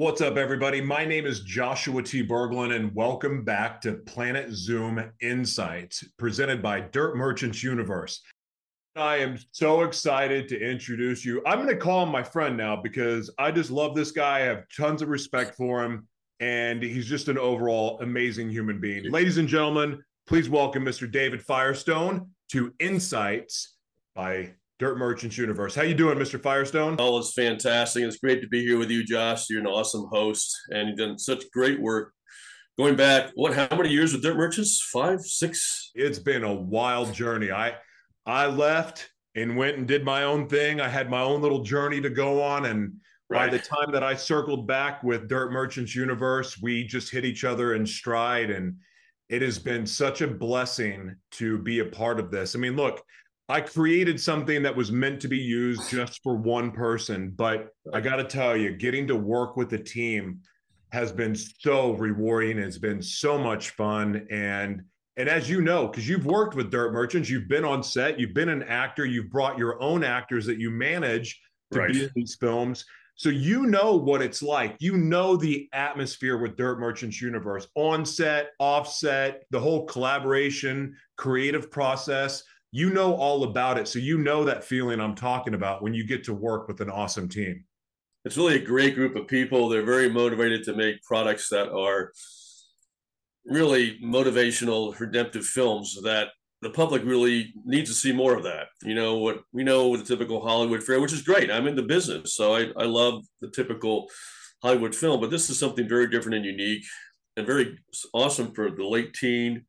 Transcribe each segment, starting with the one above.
What's up, everybody? My name is Joshua T. Berglan, and welcome back to Planet Zoom Insights, presented by Dirt Merchants Universe. I am so excited to introduce you. I'm going to call him my friend now because I just love this guy. I have tons of respect for him, and he's just an overall amazing human being. Ladies and gentlemen, please welcome Mr. David Firestone to Insights by Dirt Merchants Universe. How you doing, Mr. Firestone? All is fantastic. It's great to be here with you, Josh. You're an awesome host, and you've done such great work. Going back, what? How many years with Dirt Merchants? Five, six? It's been a wild journey. I I left and went and did my own thing. I had my own little journey to go on. And right. by the time that I circled back with Dirt Merchants Universe, we just hit each other in stride. And it has been such a blessing to be a part of this. I mean, look, I created something that was meant to be used just for one person, but I got to tell you, getting to work with the team has been so rewarding. It's been so much fun. And and as you know, because you've worked with Dirt Merchants, you've been on set, you've been an actor, you've brought your own actors that you manage to right. be in these films. So you know what it's like. You know the atmosphere with Dirt Merchants Universe on set, off set, the whole collaboration, creative process. You know all about it. So you know that feeling I'm talking about when you get to work with an awesome team. It's really a great group of people. They're very motivated to make products that are really motivational, redemptive films that the public really needs to see more of that. You know what we know with the typical Hollywood fare, which is great. I'm in the business, so I, I love the typical Hollywood film, but this is something very different and unique and very awesome for the late teen,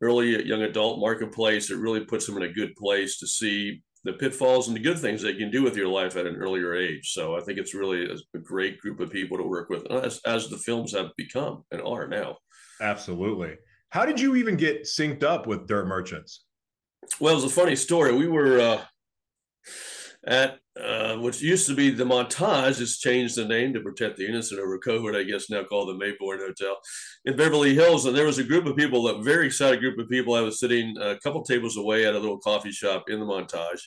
early young adult marketplace. It really puts them in a good place to see the pitfalls and the good things they can do with your life at an earlier age. So I think it's really a, great group of people to work with, as, as the films have become and are now. Absolutely. How did you even get synced up with Dirt Merchants? Well, it was a funny story. We were uh, at uh, which used to be the Montage. It's changed the name to protect the innocent over COVID. I guess now called the Maybourne Hotel in Beverly Hills. And there was a group of people, a very excited group of people. I was sitting a couple tables away at a little coffee shop in the Montage,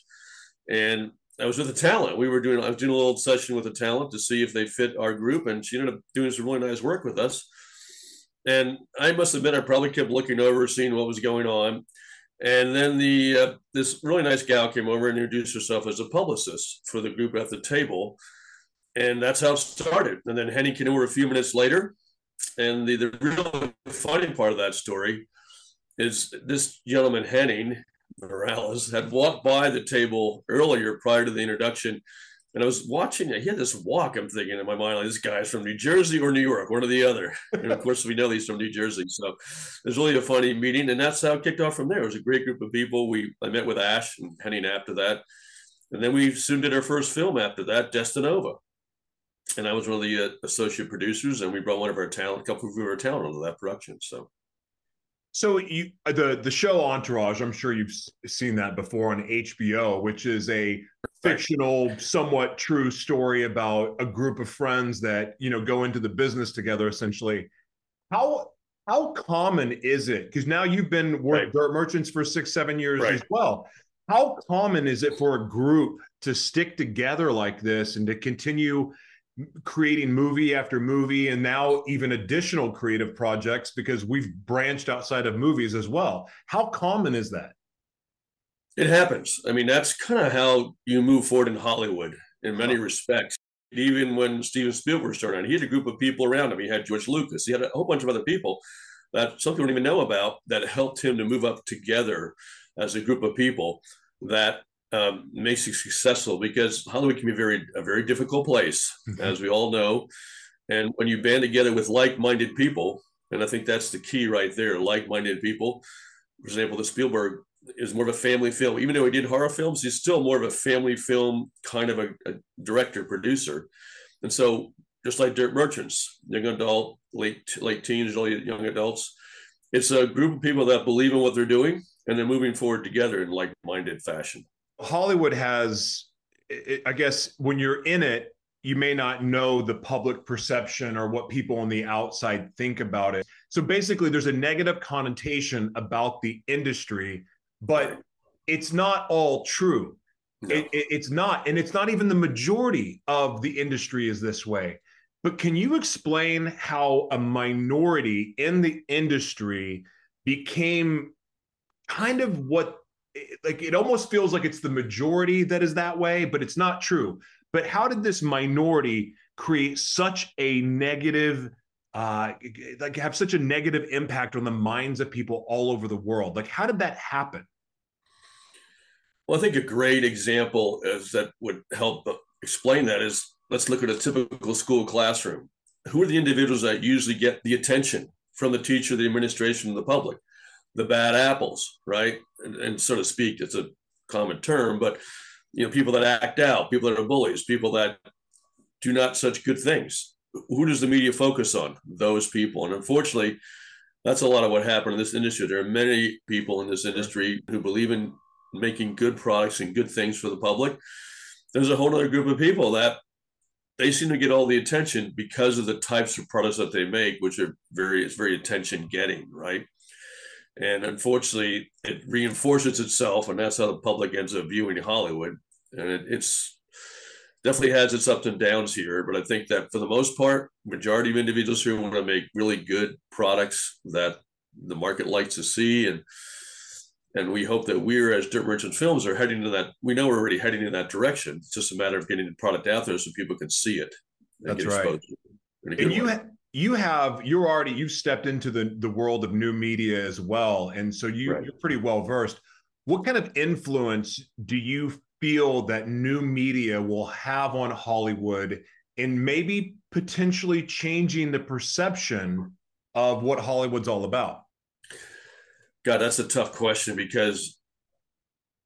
and I was with a talent. We were doing I was doing a little session with a talent to see if they fit our group, and she ended up doing some really nice work with us. And I must admit, I probably kept looking over, seeing what was going on. And then the uh, this really nice gal came over and introduced herself as a publicist for the group at the table, and that's how it started. And then Henny came over a few minutes later, and the the real funny part of that story is this gentleman Henning Morales had walked by the table earlier prior to the introduction and I was watching, he had this walk. I'm thinking in my mind, like, this guy's from New Jersey or New York, one or the other. And of course, we know he's from New Jersey. So it was really a funny meeting. And that's how it kicked off from there. It was a great group of people. We I met with Ash and Henning after that. And then we soon did our first film after that, Destinova. And I was one of the uh, associate producers, and we brought one of our talent, a couple of our talent onto that production. So so you the the show Entourage, I'm sure you've seen that before on HBO, which is a fictional, somewhat true story about a group of friends that you know go into the business together. Essentially, how how common is it? Because now you've been work right. dirt merchants for six, seven years right. as well. How common is it for a group to stick together like this and to continue? Creating movie after movie and now even additional creative projects because we've branched outside of movies as well. How common is that? It happens. I mean, that's kind of how you move forward in Hollywood in many respects. Even when Steven Spielberg started, he had a group of people around him. He had George Lucas. He had a whole bunch of other people that some people don't even know about that helped him to move up together as a group of people that um, makes you successful because Hollywood can be very a very difficult place, mm-hmm. as we all know. And when you band together with like-minded people, and I think that's the key right there, like-minded people. For example, the Spielberg is more of a family film. Even though he did horror films, he's still more of a family film kind of a, a director, producer. And so just like Dirt Merchants, young adult, late late teens, early young adults, it's a group of people that believe in what they're doing and they're moving forward together in like-minded fashion. Hollywood has, I guess, when you're in it, you may not know the public perception or what people on the outside think about it. So basically, there's a negative connotation about the industry, but it's not all true. No. It, it, it's not, and it's not even the majority of the industry is this way. but can you explain how a minority in the industry became kind of what like it almost feels like it's the majority that is that way, but it's not true. But how did this minority create such a negative uh like have such a negative impact on the minds of people all over the world? Like how did that happen? Well, I think a great example is that would help explain that is let's look at a typical school classroom. Who are the individuals that usually get the attention from the teacher, the administration, and the public? The bad apples, right? And, and so to speak, it's a common term, but you know, people that act out, people that are bullies, people that do not such good things. Who does the media focus on? Those people. And unfortunately, that's a lot of what happened in this industry. There are many people in this industry who believe in making good products and good things for the public. There's a whole other group of people that they seem to get all the attention because of the types of products that they make, which are very it's very attention getting, right? And unfortunately, it reinforces itself, and that's how the public ends up viewing Hollywood. And it, it's definitely has its ups and downs here, but I think that for the most part, majority of individuals here want to make really good products that the market likes to see, and and we hope that we're as Dirt Merchant Films are heading to that. We know we're already heading in that direction. It's just a matter of getting the product out there so people can see it. That's right. And you ha- you have you're already you've stepped into the the world of new media as well, and so you, right. you're pretty well versed. What kind of influence do you feel that new media will have on Hollywood, and maybe potentially changing the perception of what Hollywood's all about? God, that's a tough question because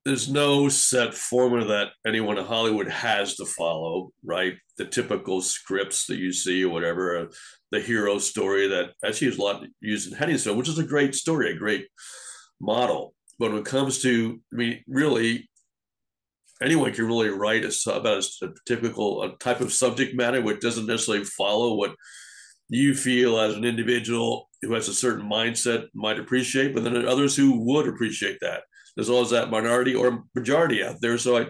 there's no set formula that anyone in Hollywood has to follow, right? The typical scripts that you see or whatever, uh, the hero story that actually is a lot used in Henningsville, which is a great story, a great model. But when it comes to, I mean, really, anyone can really write a, about a, a typical a type of subject matter which doesn't necessarily follow what you feel as an individual who has a certain mindset might appreciate, but then others who would appreciate that. There's always that minority or majority out there. So I,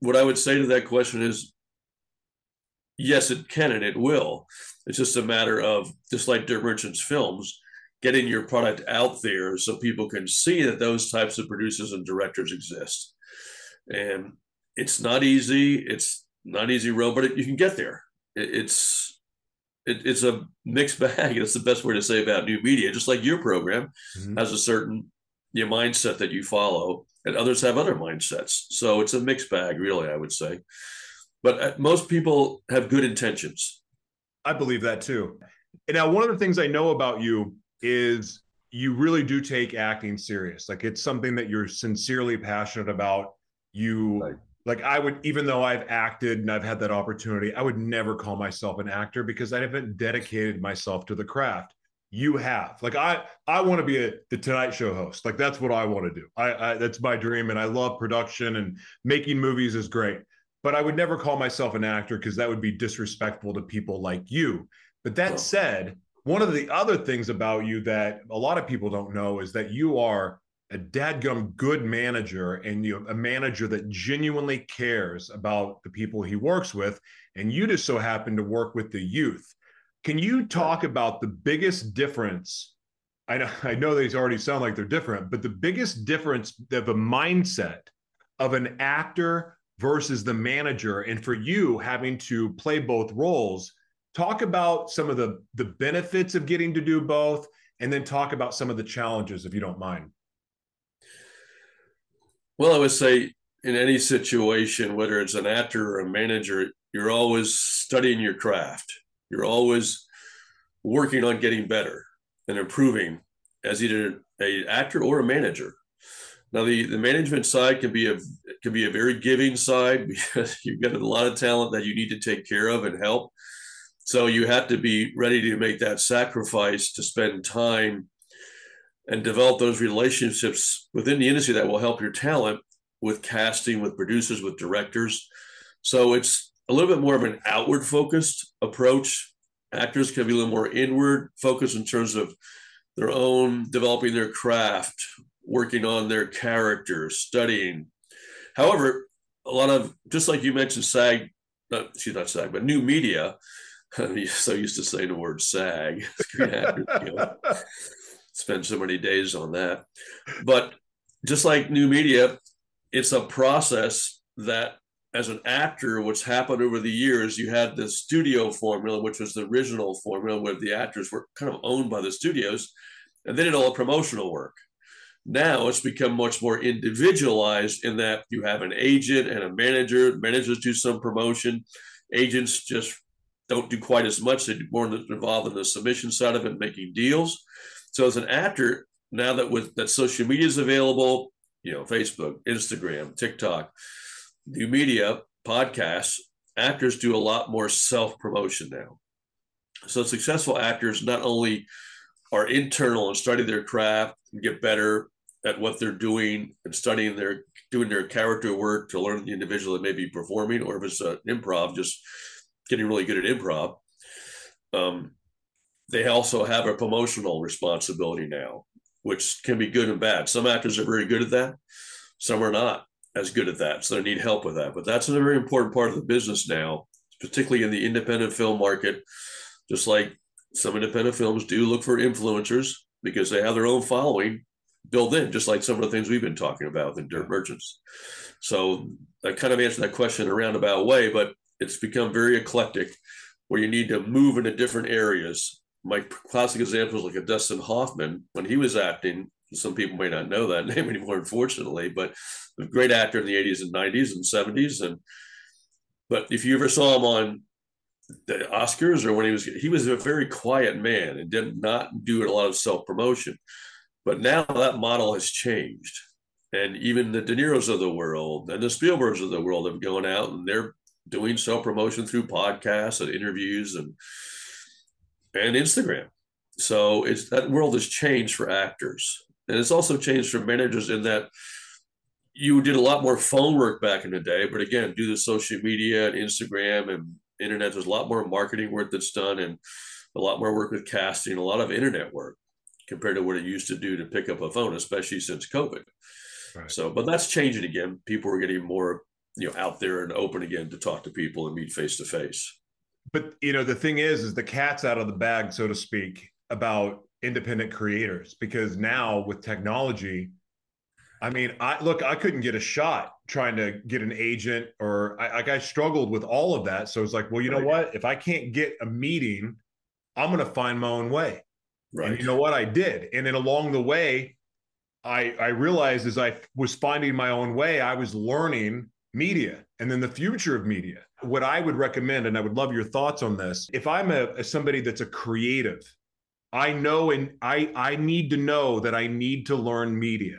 what I would say to that question is, yes, it can and it will. It's just a matter of just like Dirt Merchants Films, getting your product out there so people can see that those types of producers and directors exist. And it's not easy. It's not easy road, but it, you can get there. It, it's it, it's a mixed bag. That's the best way to say about new media. Just like your program mm-hmm. has a certain your mindset that you follow, and others have other mindsets. So it's a mixed bag, really. I would say, but uh, most people have good intentions. I believe that too. And now, one of the things I know about you is you really do take acting serious. Like it's something that you're sincerely passionate about. You right like I would, even though I've acted and I've had that opportunity, I would never call myself an actor because I haven't dedicated myself to the craft. You have, like I, I want to be a the Tonight Show host. Like that's what I want to do. I, I that's my dream, and I love production and making movies is great. But I would never call myself an actor because that would be disrespectful to people like you. But that said, one of the other things about you that a lot of people don't know is that you are a dadgum good manager and you a manager that genuinely cares about the people he works with and you just so happen to work with the youth can you talk about the biggest difference i know i know these already sound like they're different but the biggest difference of a mindset of an actor versus the manager and for you having to play both roles talk about some of the the benefits of getting to do both and then talk about some of the challenges if you don't mind well, I would say in any situation, whether it's an actor or a manager, you're always studying your craft. You're always working on getting better and improving as either a actor or a manager. Now, the, the management side can be a can be a very giving side because you've got a lot of talent that you need to take care of and help. So you have to be ready to make that sacrifice to spend time and develop those relationships within the industry that will help your talent with casting, with producers, with directors. So it's a little bit more of an outward focused approach. Actors can be a little more inward focused in terms of their own developing their craft, working on their characters, studying. However, a lot of just like you mentioned, SAG, not, excuse not SAG, but new media I'm so used to saying the word SAG, spend so many days on that. But just like new media, it's a process that as an actor, what's happened over the years, you had the studio formula, which was the original formula where the actors were kind of owned by the studios, and then did all promotional work. Now it's become much more individualized in that you have an agent and a manager. Managers do some promotion, agents just don't do quite as much. They're more involved in the submission side of it, making deals. So as an actor, now that with that social media is available, you know, Facebook, Instagram, TikTok, new media, podcasts, actors do a lot more self promotion now. So successful actors not only are internal and study their craft and get better at what they're doing and studying their doing their character work to learn the individual that may be performing, or if it's an improv, just getting really good at improv. Um, they also have a promotional responsibility now, which can be good and bad. Some actors are very good at that, some are not as good at that, so they need help with that. But that's a very important part of the business now, particularly in the independent film market. Just like some independent films do look for influencers because they have their own following built in, just like some of the things we've been talking about in Dirt Merchants. So I kind of answered that question in a roundabout way, but it's become very eclectic where you need to move into different areas. My classic example is like a Dustin Hoffman when he was acting. Some people may not know that name anymore, unfortunately, but a great actor in the 80s and 90s and 70s. And but if you ever saw him on the Oscars or when he was he was a very quiet man and did not do a lot of self promotion. But now that model has changed. And even the De Niro's of the world and the Spielbergs of the world have gone out and they're doing self promotion through podcasts and interviews and and Instagram. So it's that world has changed for actors. And it's also changed for managers in that you did a lot more phone work back in the day, but again, do the social media and Instagram and internet. There's a lot more marketing work that's done and a lot more work with casting, a lot of internet work compared to what it used to do to pick up a phone, especially since COVID. Right. So, but that's changing again. People are getting more, you know, out there and open again to talk to people and meet face to face. But you know, the thing is, is the cat's out of the bag, so to speak, about independent creators because now with technology, I mean, I look, I couldn't get a shot trying to get an agent, or I, like I struggled with all of that. So it's like, well, you know what? If I can't get a meeting, I'm going to find my own way. Right. And you know what? I did. And then along the way, I I realized as I was finding my own way, I was learning media and then the future of media. What I would recommend, and I would love your thoughts on this, if I'm a, a somebody that's a creative, I know and I I need to know that I need to learn media.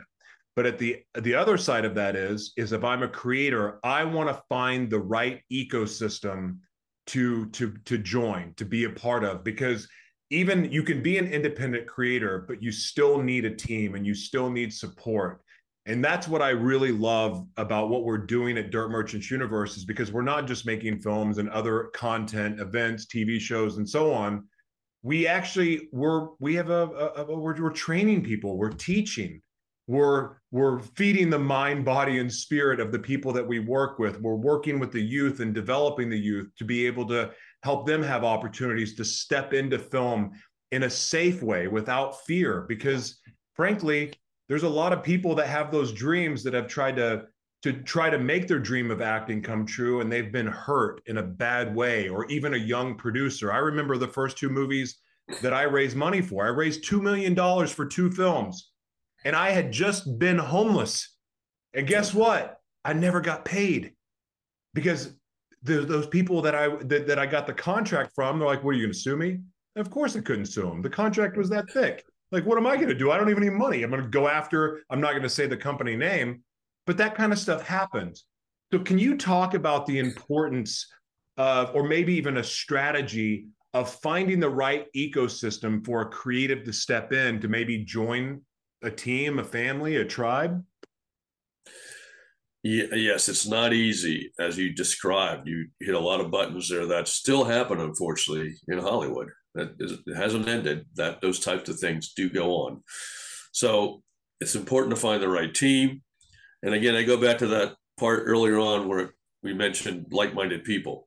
But at the the other side of that is is if I'm a creator, I want to find the right ecosystem to to to join, to be a part of because even you can be an independent creator, but you still need a team and you still need support. And that's what I really love about what we're doing at Dirt Merchants Universe is because we're not just making films and other content, events, TV shows, and so on. We actually we're we have a, a, a we're, we're training people, we're teaching, we're we're feeding the mind, body, and spirit of the people that we work with. We're working with the youth and developing the youth to be able to help them have opportunities to step into film in a safe way without fear. Because frankly there's a lot of people that have those dreams that have tried to to try to make their dream of acting come true and they've been hurt in a bad way or even a young producer. I remember the first two movies that i raised money for. I raised 2 million dollars for two films and i had just been homeless and guess what i never got paid because the, those people that I that, that I got the contract from, they're like, "What are you going to sue me?" And of course, I couldn't sue them. The contract was that thick. Like, what am I going to do? I don't even need money. I'm going to go after. I'm not going to say the company name, but that kind of stuff happens. So, can you talk about the importance of, or maybe even a strategy of finding the right ecosystem for a creative to step in to maybe join a team, a family, a tribe? yes, it's not easy as you described. You hit a lot of buttons there that still happen, unfortunately, in Hollywood. That is, it hasn't ended. That those types of things do go on. So it's important to find the right team. And again, I go back to that part earlier on where we mentioned like-minded people.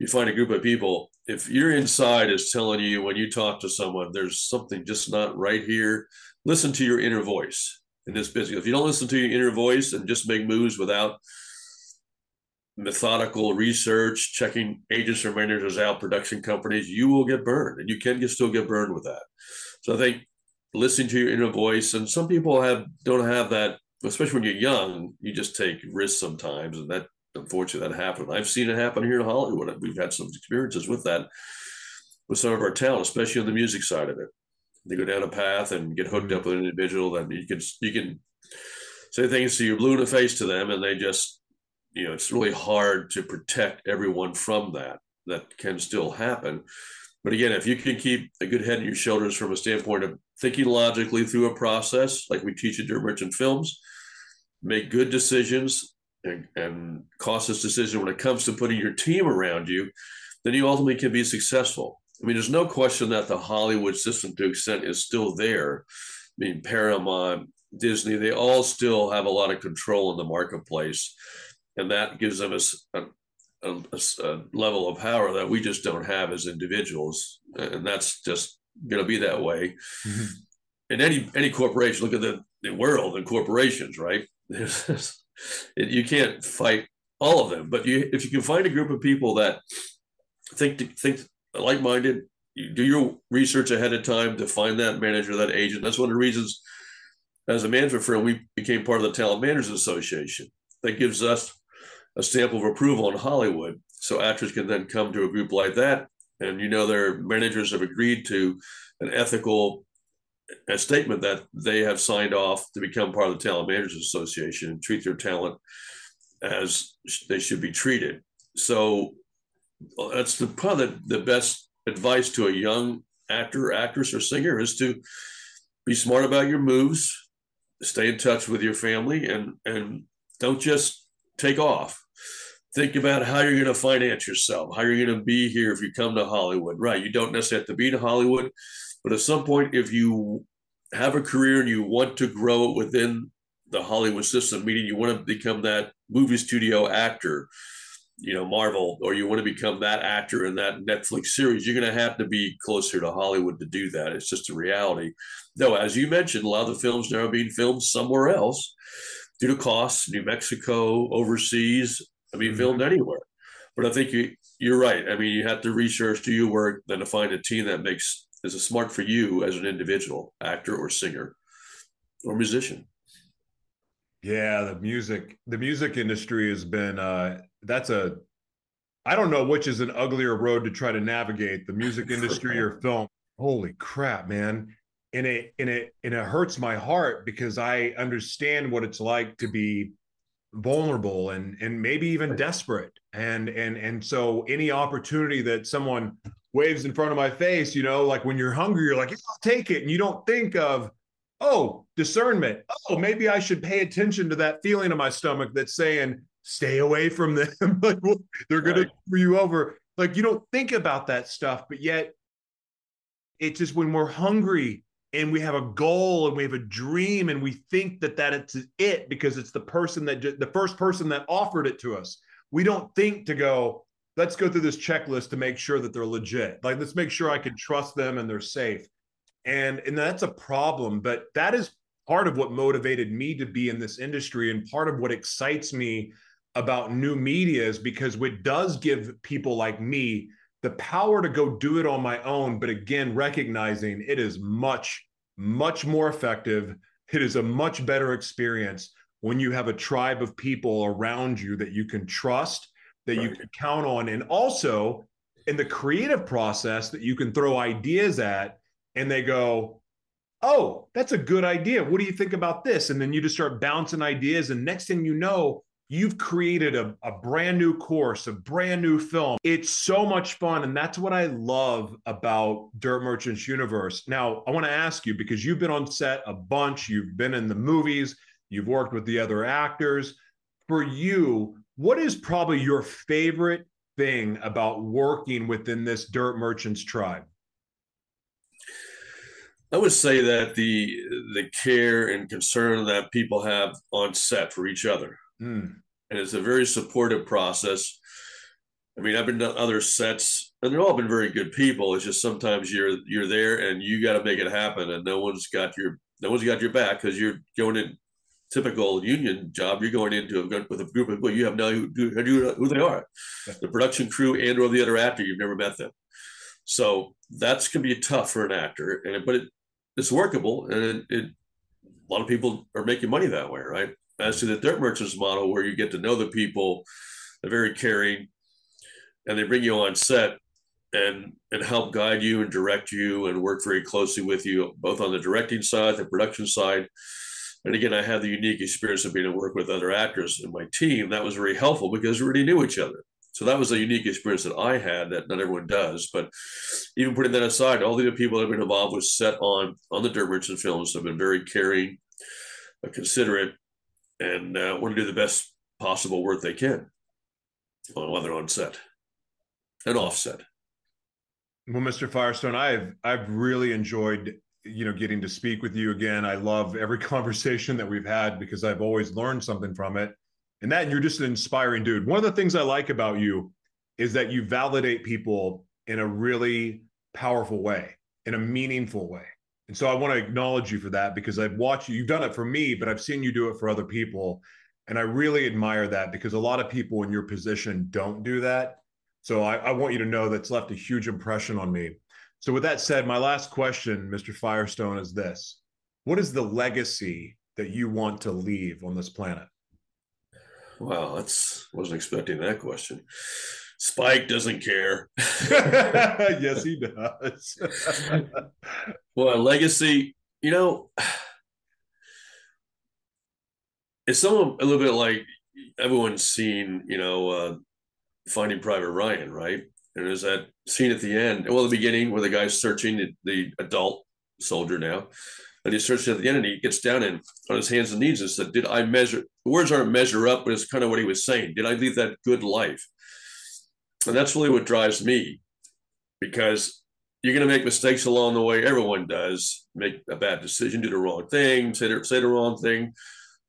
you find a group of people. If your inside is telling you when you talk to someone, there's something just not right here. Listen to your inner voice in this business. If you don't listen to your inner voice and just make moves without methodical research, checking agents or managers out, production companies, you will get burned, and you can get, still get burned with that. So I think listening to your inner voice, and some people have don't have that, especially when you're young. You just take risks sometimes, and that unfortunately that happened. I've seen it happen here in Hollywood. We've had some experiences with that with some of our talent, especially on the music side of it. They go down a path and get hooked mm-hmm. up with an individual, then you can you can say things to you blue in the face to them, and they just you know it's really hard to protect everyone from that. That can still happen. But again, if you can keep a good head on your shoulders from a standpoint of thinking logically through a process, like we teach at Dirt Merchant Films, make good decisions and, and cautious decision when it comes to putting your team around you, then you ultimately can be successful. I mean, there's no question that the Hollywood system to extent is still there. I mean, Paramount, Disney, they all still have a lot of control in the marketplace. And that gives them a, a, a, level of power that we just don't have as individuals. And that's just going to be that way. Mm-hmm. In any any corporation, look at the, the world and corporations, right? it, you can't fight all of them, but you if you can find a group of people that think think like-minded, you do your research ahead of time to find that manager, that agent. That's one of the reasons as a management firm, we became part of the Talent Managers Association. That gives us a stamp of approval in Hollywood. So actors can then come to a group like that. And you know, their managers have agreed to an ethical a statement that they have signed off to become part of the Talent Managers Association and treat their talent as they should be treated. So that's the probably the, best advice to a young actor, actress, or singer is to be smart about your moves, stay in touch with your family, and and don't just take off. Think about how you're going to finance yourself, how you're going to be here if you come to Hollywood. Right, you don't necessarily have to be to Hollywood, but at some point, if you have a career and you want to grow it within the Hollywood system, meaning you want to become that movie studio actor, you know, Marvel, or you want to become that actor in that Netflix series, you're going to have to be closer to Hollywood to do that. It's just a reality. Though, as you mentioned, a lot of the films now are being filmed somewhere else due to costs, New Mexico, overseas, I mean, mm-hmm. filmed anywhere. But I think you, you're right. I mean, you have to research, do your work, then to find a team that makes is a smart for you as an individual, actor or singer or musician. Yeah, the music, the music industry has been uh that's a I don't know which is an uglier road to try to navigate, the music industry or film. Holy crap, man. And it and it and it hurts my heart because I understand what it's like to be vulnerable and and maybe even desperate. And and and so any opportunity that someone waves in front of my face, you know, like when you're hungry, you're like, yeah, I'll take it. And you don't think of, oh, discernment. Oh, maybe I should pay attention to that feeling in my stomach that's saying, stay away from them. like, well, they're going right. to screw you over. Like, you don't think about that stuff, but yet it's just when we're hungry and we have a goal and we have a dream and we think that that it's it because it's the person that the first person that offered it to us. We don't think to go, let's go through this checklist to make sure that they're legit. Like, let's make sure I can trust them and they're safe. And and that's a problem, but that is part of what motivated me to be in this industry and part of what excites me about new media is because it does give people like me the power to go do it on my own but again recognizing it is much much more effective it is a much better experience when you have a tribe of people around you that you can trust that right. you can count on. And also in the creative process that you can throw ideas at and they go oh that's a good idea. What do you think about this? And then you just start bouncing ideas and next thing you know you've created a, a brand new course a brand new film. It's so much fun and that's what i love about dirt merchants universe. Now i want to ask you because you've been on set a bunch you've been in the movies you've worked with the other actors. For you what is probably your favorite thing about working within this dirt merchants tribe? I would say that the the care and concern that people have on set for each other, mm. and it's a very supportive process. I mean, I've been to other sets, and they've all been very good people. It's just sometimes you're you're there and you got to make it happen, and no one's got your no one's got your back because you're going in typical union job. You're going into a, with a group of people you have no who, who they are, the production crew and or the other actor you've never met them. So that's gonna be tough for an actor, and but it, it's workable, and it, it a lot of people are making money that way, right? As to the dirt merchants model, where you get to know the people, they're very caring, and they bring you on set and and help guide you and direct you and work very closely with you, both on the directing side, the production side. And again, I had the unique experience of being able to work with other actors in my team. That was very helpful because we already knew each other. So that was a unique experience that I had that not everyone does. But even putting that aside, all the other people that have been involved with set on on the Dirt Merchant films have been very caring, uh, considerate, and uh, want to do the best possible work they can while they're on set and offset. Well, Mr. Firestone, I've I've really enjoyed you know getting to speak with you again. I love every conversation that we've had because I've always learned something from it. And that you're just an inspiring dude. One of the things I like about you is that you validate people in a really powerful way, in a meaningful way. And so I want to acknowledge you for that because I've watched you. You've done it for me, but I've seen you do it for other people. And I really admire that because a lot of people in your position don't do that. So I, I, want you to know that's left a huge impression on me. So with that said, my last question, Mr. Firestone, is this: What is the legacy that you want to leave on this planet? Wow, that's wasn't expecting that question. Spike doesn't care. yes, he does. well, a legacy, you know, it's some a little bit like everyone's seen, you know, uh, Finding Private Ryan, right? And there's that scene at the end, well, the beginning where the guy's searching the, the adult soldier now, and he searches at the end and he gets down and on his hands and knees and said, Did I measure? The words aren't measure up, but it's kind of what he was saying. Did I lead that good life? And that's really what drives me because you're going to make mistakes along the way. Everyone does make a bad decision, do the wrong thing, say the, say the wrong thing.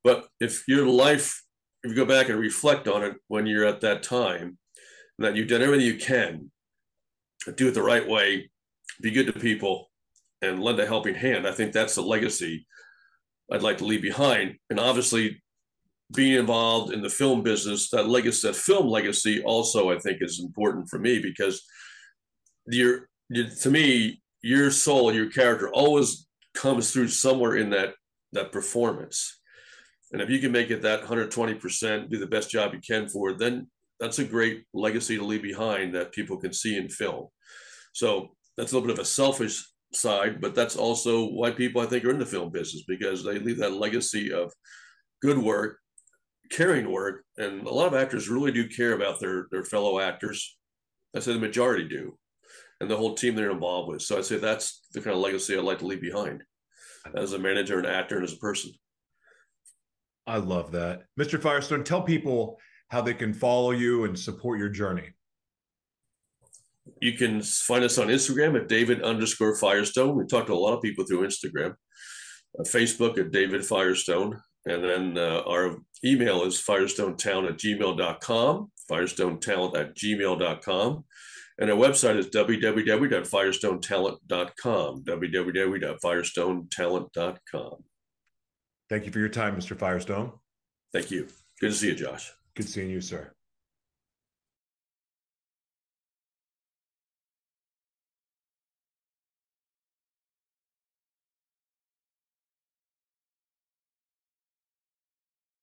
But if your life, if you go back and reflect on it when you're at that time, that you've done everything you can, do it the right way, be good to people, and lend a helping hand. I think that's the legacy I'd like to leave behind. And obviously, being involved in the film business, that legacy, that film legacy, also I think is important for me because your, to me, your soul, your character always comes through somewhere in that that performance. And if you can make it that 120%, do the best job you can for it, then that's a great legacy to leave behind that people can see in film. So that's a little bit of a selfish side, but that's also why people I think are in the film business because they leave that legacy of good work, caring work, and a lot of actors really do care about their their fellow actors. I say the majority do, and the whole team they're involved with. So I say that's the kind of legacy I'd like to leave behind as a manager, an actor, and as a person. I love that, Mr. Firestone. Tell people how they can follow you and support your journey you can find us on Instagram at David underscore Firestone. We talk to a lot of people through Instagram, uh, Facebook at David Firestone. And then uh, our email is firestonetown at gmail.com, firestonetalent at gmail.com. And our website is www.firestonetalent.com, www.firestonetalent.com. Thank you for your time, Mr. Firestone. Thank you. Good to see you, Josh. Good seeing you, sir.